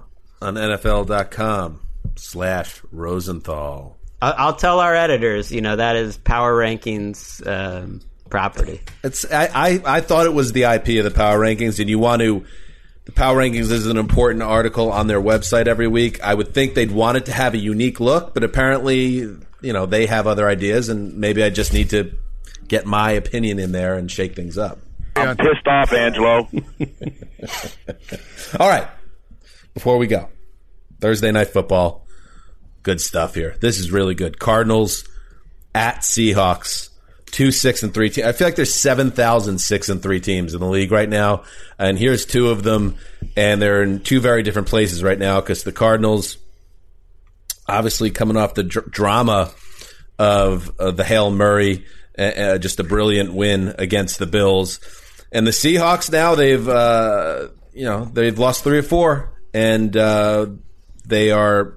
on NFL.com slash Rosenthal. I'll, I'll tell our editors. You know that is Power Rankings um, property. It's I, I, I thought it was the IP of the Power Rankings, and you want to. The Power Rankings is an important article on their website every week. I would think they'd want it to have a unique look, but apparently, you know, they have other ideas, and maybe I just need to get my opinion in there and shake things up. I'm pissed off, Angelo. All right. Before we go, Thursday night football. Good stuff here. This is really good. Cardinals at Seahawks. Two six and three teams. I feel like there's seven thousand six and three teams in the league right now, and here's two of them, and they're in two very different places right now because the Cardinals, obviously coming off the dr- drama of, of the Hail Murray, uh, uh, just a brilliant win against the Bills, and the Seahawks now they've uh, you know they've lost three or four, and uh, they are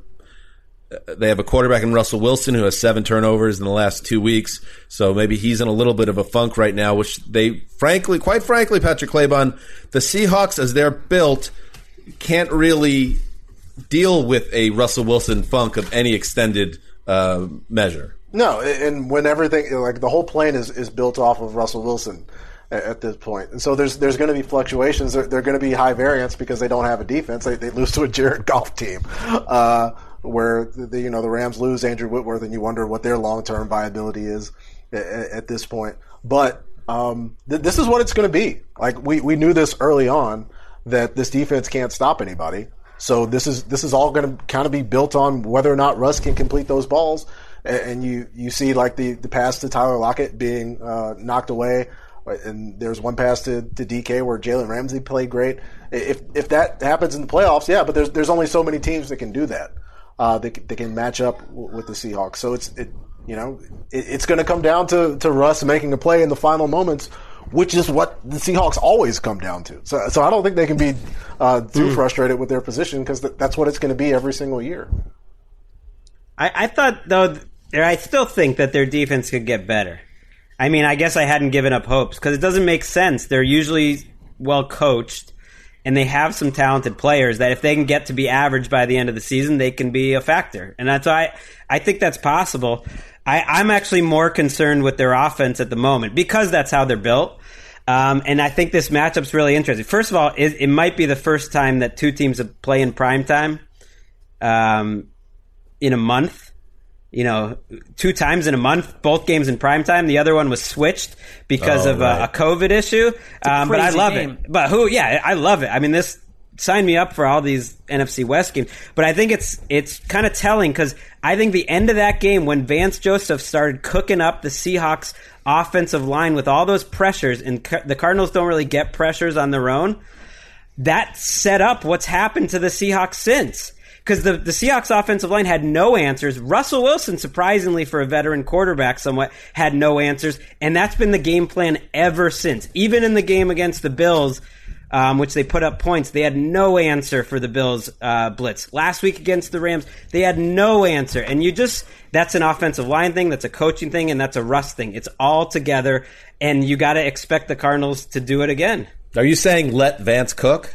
they have a quarterback in Russell Wilson who has seven turnovers in the last two weeks. So maybe he's in a little bit of a funk right now, which they, frankly, quite frankly, Patrick Claybon, the Seahawks, as they're built, can't really deal with a Russell Wilson funk of any extended uh, measure. No, and when everything like the whole plane is, is built off of Russell Wilson at, this point, and so there's there's going to be fluctuations. They're, they're going to be high variance because they don't have a defense. They, they lose to a Jared Goff team, uh, where the you know the Rams lose Andrew Whitworth, and you wonder what their long term viability is at, at this point. But um, th- this is what it's going to be. Like we we knew this early on that this defense can't stop anybody. So this is this is all going to kind of be built on whether or not Russ can complete those balls. And you you see like the, the pass to Tyler Lockett being uh, knocked away, and there's one pass to, to DK where Jalen Ramsey played great. If if that happens in the playoffs, yeah, but there's there's only so many teams that can do that. Uh, they, can- they can match up w- with the Seahawks. So it's it you know it, it's going to come down to to Russ making a play in the final moments which is what the Seahawks always come down to. So, so I don't think they can be uh, too frustrated with their position because th- that's what it's going to be every single year. I, I thought though, th- I still think that their defense could get better. I mean, I guess I hadn't given up hopes because it doesn't make sense. They're usually well coached, and they have some talented players that if they can get to be average by the end of the season, they can be a factor. And that's why I, I think that's possible. I, I'm actually more concerned with their offense at the moment because that's how they're built. Um, and I think this matchup's really interesting. First of all, it, it might be the first time that two teams play in prime time um, in a month. You know, two times in a month, both games in prime time. The other one was switched because Oh, of right. a, a COVID issue. Um, but I love game. it. But who? Yeah, I love it. I mean, this sign me up for all these NFC West games. But I think it's it's kind of telling because I think the end of that game when Vance Joseph started cooking up the Seahawks offensive line with all those pressures, and Ca- the Cardinals don't really get pressures on their own that set up what's happened to the Seahawks since. Because the, the Seahawks offensive line had no answers. Russell Wilson, surprisingly for a veteran quarterback somewhat, had no answers. And that's been the game plan ever since. Even in the game against the Bills, um, which they put up points, they had no answer for the Bills uh, blitz. Last week against the Rams, they had no answer. And you just, that's an offensive line thing, that's a coaching thing, and that's a rust thing. It's all together. And you got to expect the Cardinals to do it again. Are you saying let Vance cook?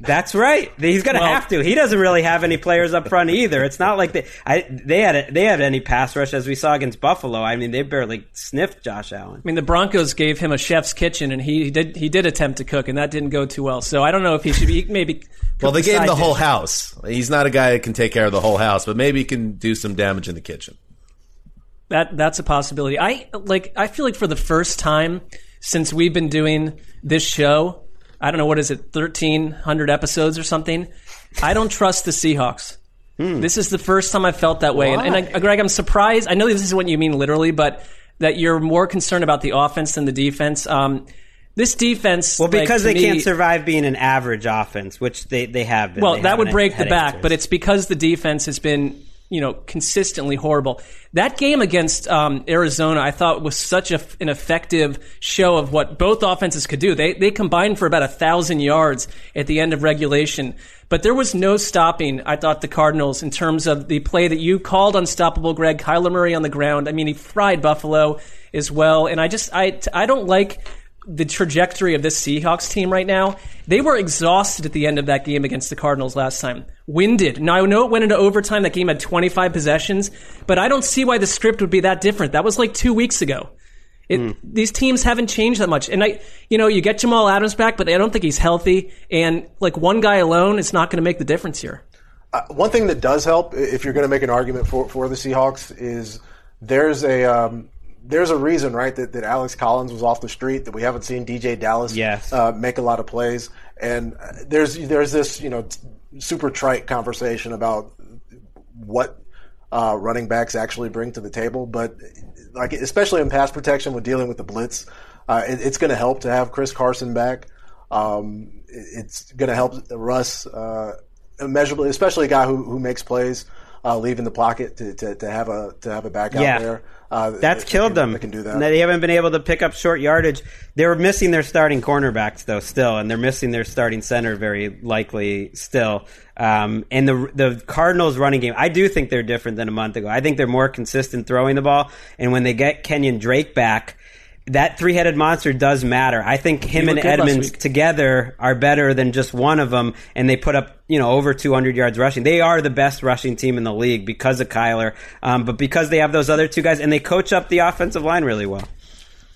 That's right. He's going to Well- have to. He doesn't really have any players up front either. It's not like they I, they had they had any pass rush as we saw against Buffalo. I mean, they barely sniffed Josh Allen. I mean, the Broncos gave him a chef's kitchen, and he did he did attempt to cook, and that didn't go too well. So I don't know if he should be maybe. Well, they cook gave him side the whole house. He's not a guy that can take care of the whole house, but maybe he can do some damage in the kitchen. That that's a possibility. I like. I feel like for the first time since we've been doing this show, I don't know what is it, thirteen hundred episodes or something. I don't trust the Seahawks. This is the first time I felt that way, and, and I, Greg, I'm surprised. I know this is what you mean literally, but that you're more concerned about the offense than the defense. Um, this defense, Well, because to they me- can't survive being an average offense, which they, they have been. Well, They that would break the back, but it's because the defense has been, you know, consistently horrible. That game against um, Arizona, I thought was such a, an effective show of what both offenses could do. They they combined for about a thousand yards at the end of regulation, but there was no stopping. I thought the Cardinals in terms of the play that you called unstoppable, Greg Kyler Murray on the ground. I mean, he fried Buffalo as well, and I just I I don't like the trajectory of this Seahawks team right now. They were exhausted at the end of that game against the Cardinals last time. Winded. Now I know it went into overtime. That game had 25 possessions, but I don't see why the script would be that different. That was like two weeks ago. It, These teams haven't changed that much, and I, you know, you get Jamal Adams back, but I don't think he's healthy. And like one guy alone is not going to make the difference here. Uh, one thing that does help, if you're going to make an argument for, for the Seahawks, is there's a um, there's a reason, right, that, that Alex Collins was off the street, that we haven't seen DeeJay Dallas Yes. uh, make a lot of plays, and uh, there's there's this you know t- super trite conversation about what uh, running backs actually bring to the table, but like especially in pass protection with dealing with the blitz, uh, it, it's going to help to have Chris Carson back. Um, it- it's going to help Russ uh, immeasurably, especially a guy who, who makes plays. Uh, leaving the pocket to, to, to have a to have a back out Yeah. there. Uh, That's that killed can, them. That can do that. They haven't been able to pick up short yardage. They were missing their starting cornerbacks though, still, and they're missing their starting center very likely still. Um, and the the Cardinals' running game, I do think they're different than a month ago. I think they're more consistent throwing the ball, and when they get Kenyan Drake back. That three-headed monster does matter. I think him and looked good last Edmonds together are better than just one of them, and they put up you know over 200 yards rushing. They are the best rushing team in the league because of Kyler, um, but because they have those other two guys, and they coach up the offensive line really well.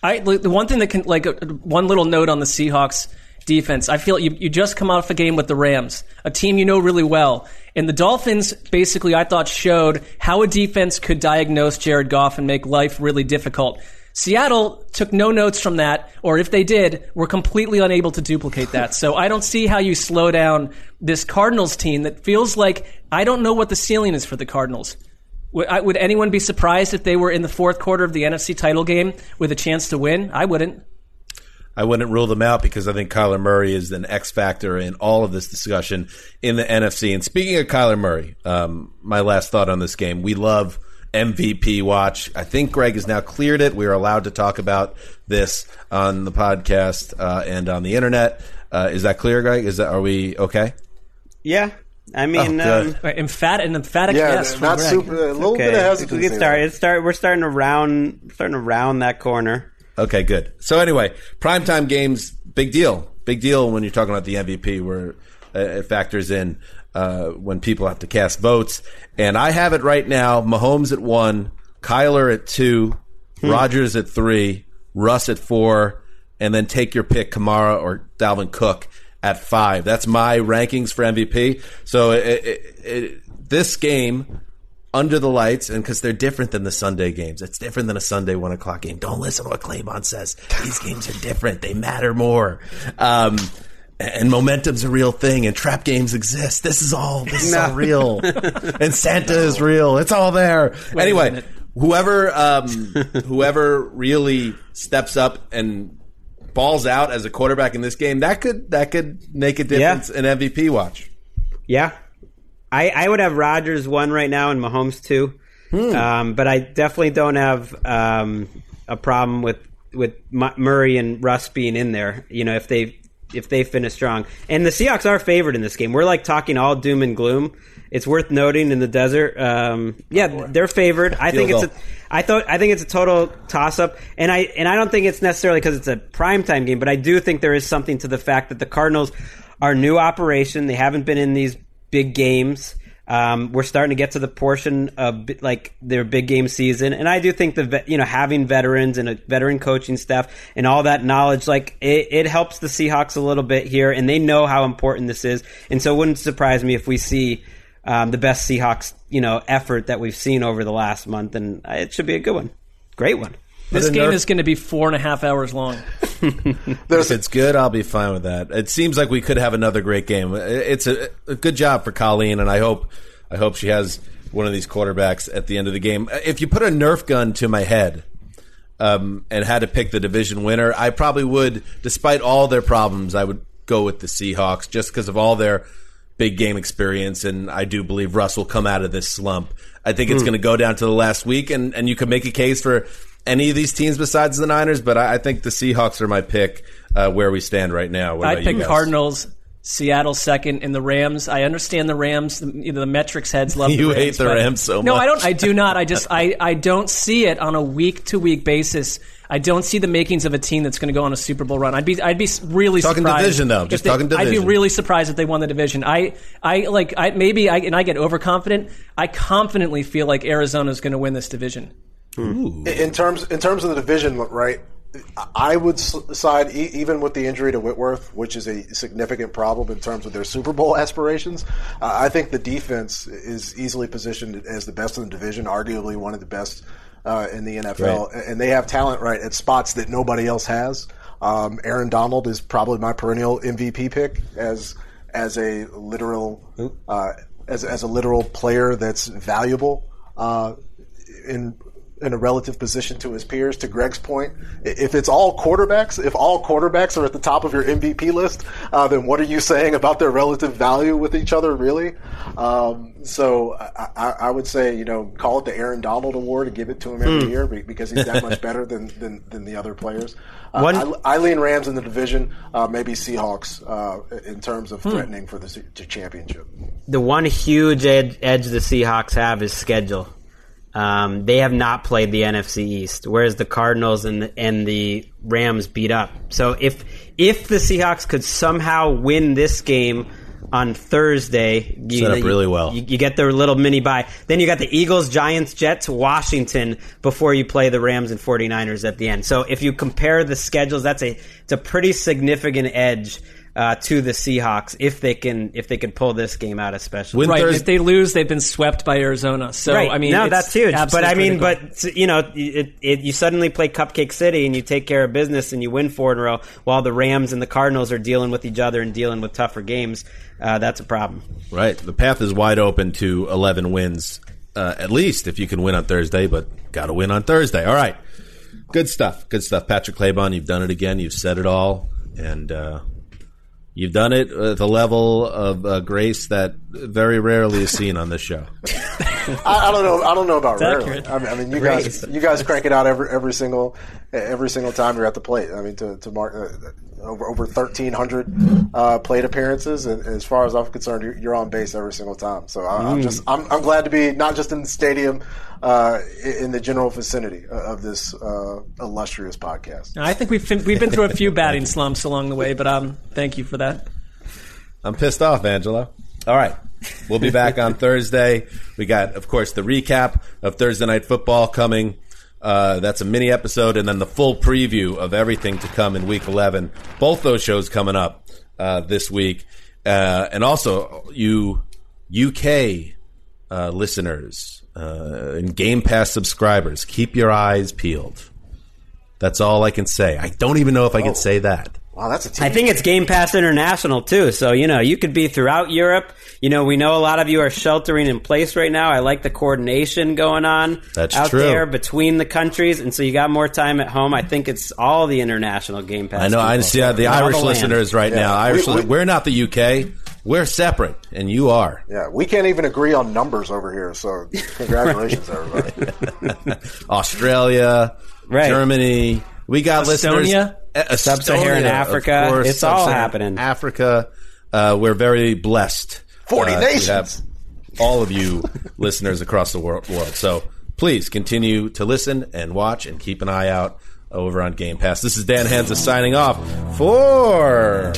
I the one thing that can like uh, one little note on the Seahawks defense. I feel you you just come off a game with the Rams, a team you know really well, and the Dolphins basically I thought showed how a defense could diagnose Jared Goff and make life really difficult. Seattle took no notes from that, or if they did, were completely unable to duplicate that. So I don't see how you slow down this Cardinals team that feels like I don't know what the ceiling is for the Cardinals. Would, anyone be surprised if they were in the fourth quarter of the NFC title game with a chance to win? I wouldn't. I wouldn't rule them out because I think Kyler Murray is an X factor in all of this discussion in the NFC. And speaking of Kyler Murray, um, my last thought on this game: we love MVP watch. I think Greg has now cleared it. We are allowed to talk about this on the podcast uh, and on the internet. Uh, is that clear, Greg? Is that are we okay? Yeah, I mean, Oh, um, Right, emphatic, an emphatic Yeah, yes. from not Greg. super. A little okay. bit of we hesitancy. get started. It's start. We're starting to round, starting to round that corner. Okay, good. So anyway, primetime games, big deal. Big deal when you're talking about the MVP, where uh, it factors in uh, when people have to cast votes. And I have it right now: Mahomes at one, Kyler at two, Rodgers at three, Russ at four, and then take your pick: Kamara or Dalvin Cook at five. That's my rankings for MVP. So it, it, it, this game under the lights, and because they're different than the Sunday games. It's different than a Sunday one o'clock game. Don't listen to what Claybon says. These games are different. They matter more. Um, and momentum's a real thing, and trap games exist. This is all this is all real, and Santa is real. It's all there. a anyway, whoever um, whoever really steps up and balls out as a quarterback in this game, that could that could make a difference in MVP watch. Yeah, I, I would have Rodgers one right now and Mahomes two, um, but I definitely don't have um, a problem with with Murray and Russ being in there. You know, if they if they finish strong, and the Seahawks are favored in this game. We're like talking all doom and gloom. It's worth noting in the desert. Um, yeah, they're favored. I think Field it's a, goal. I thought I think it's a total toss up, and I and I don't think it's necessarily because it's a primetime game, but I do think there is something to the fact that the Cardinals are new operation. They haven't been in these big games. Um, we're starting to get to the portion of like their big game season, and I do think the you know having veterans and a veteran coaching staff and all that knowledge, like it, it helps the Seahawks a little bit here, and they know how important this is, and so it wouldn't surprise me if we see um, the best Seahawks you know effort that we've seen over the last month, and uh, it should be a good one, great one. This game nerf- is going to be four and a half hours long. if it's good, I'll be fine with that. It seems like we could have another great game. It's a, a good job for Colleen, and I hope I hope she has one of these quarterbacks at the end of the game. If you put a Nerf gun to my head um, and had to pick the division winner, I probably would, despite all their problems, I would go with the Seahawks just because of all their big game experience, and I do believe Russ will come out of this slump. I think it's Hmm. going to go down to the last week, and, and you can make a case for any of these teams besides the Niners, but I, I think the Seahawks are my pick uh, where we stand right now. What I pick? Cardinals, Seattle second, and the Rams. I understand the Rams. The, you know, the metrics heads love. You the Rams, hate the Rams so much. No, I don't. I do not. I just I I don't see it on a week to week basis. I don't see the makings of a team that's going to go on a Super Bowl run. I'd be I'd be really Talking surprised division, though. Just they- talking I'd be really surprised if they won the division. I I like I maybe I and I get overconfident. I confidently feel like Arizona's going to win this division. In terms in terms of the division, right? I would side e- even with the injury to Whitworth, which is a significant problem in terms of their Super Bowl aspirations. Uh, I think the defense is easily positioned as the best in the division, arguably one of the best uh, in the NFL, and they have talent right at spots that nobody else has. Um, Aaron Donald is probably my perennial MVP pick as as a literal uh, as as a literal player that's valuable uh, in in a relative position to his peers. To Greg's point, if it's all quarterbacks, if all quarterbacks are at the top of your MVP list, uh, then what are you saying about their relative value with each other, really? Um, so I, I, would say, you know, call it the Aaron Donald Award and give it to him every Hmm. year because he's that much better than, than, than the other players. Uh, One- I, I lean Rams in the division, uh, maybe Seahawks uh, in terms of Hmm. threatening for the se- championship. the one huge ed- edge the Seahawks have is schedule. Um, they have not played the NFC East, whereas the Cardinals and the, and the Rams beat up. So if if the Seahawks could somehow win this game on Thursday, you, Set up you- really well. You, you get their little mini bye. Then you got the Eagles, Giants, Jets, Washington before you play the Rams and 49ers at the end. So if you compare the schedules, that's a it's a pretty significant edge uh, to the Seahawks if they can if they can pull this game out, especially. right. If they lose, they've been swept by Arizona. So right. I mean, no, it's that's huge. But I mean, critical. but you know, it, it, you suddenly play Cupcake City and you take care of business and you win four in a row, while the Rams and the Cardinals are dealing with each other and dealing with tougher games. Uh, that's a problem. Right. The path is wide open to 11 wins, uh, at least if you can win on Thursday, but got to win on Thursday. All right. Good stuff. Good stuff. Patrick Claybon, you've done it again. You've said it all. And uh, you've done it at a level of uh, grace that very rarely is seen on this show. I, I don't know. I don't know about It's rarely. I mean, I mean, you Grace. guys, you guys crank it out every every single every single time you're at the plate. I mean, to to mark uh, over over thirteen hundred uh, plate appearances, and as far as I'm concerned, you're, you're on base every single time. So I, I'm Mm. just I'm, I'm glad to be not just in the stadium, uh, in the general vicinity of this uh, illustrious podcast. I think we've fin- we've been through a few batting slumps along the way, but um, thank you for that. I'm pissed off, Angelo. All right. We'll be back on Thursday. We got, of course, the recap of Thursday Night Football coming. Uh, that's a mini episode, and then the full preview of everything to come in Week 11. Both those shows coming up uh, this week. Uh, and also, you UK uh, listeners uh, and Game Pass subscribers, keep your eyes peeled. That's all I can say. I don't even know if I can say that. Wow, that's a team. I think it's Game Pass International too. So, you know, you could be throughout Europe. You know, we know a lot of you are sheltering in place right now. I like the coordination going on That's out true. there between the countries. And so you got more time at home. I think it's all the international Game Pass. I know. I people. see uh, the All Irish land. listeners right Yeah. now. Irish, we, we, we're not the UK. We're separate, and you are. Yeah, we can't even agree on numbers over here. So congratulations, everybody. Australia, Right. Germany. We got listeners. Estonia? Uh, Sub-Saharan Estonia, of Africa. course, It's all Sub-Saharan happening. Africa. Uh, we're very blessed. 40 uh, nations. To have all of you listeners across the wor- world. So please continue to listen and watch and keep an eye out over on Game Pass. This is Dan Hanzus signing off for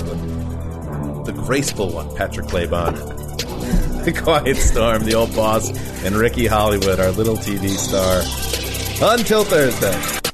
the graceful one, Patrick Claybon. the Quiet Storm, the old boss, and Ricky Hollywood, our little TV star. Until Thursday.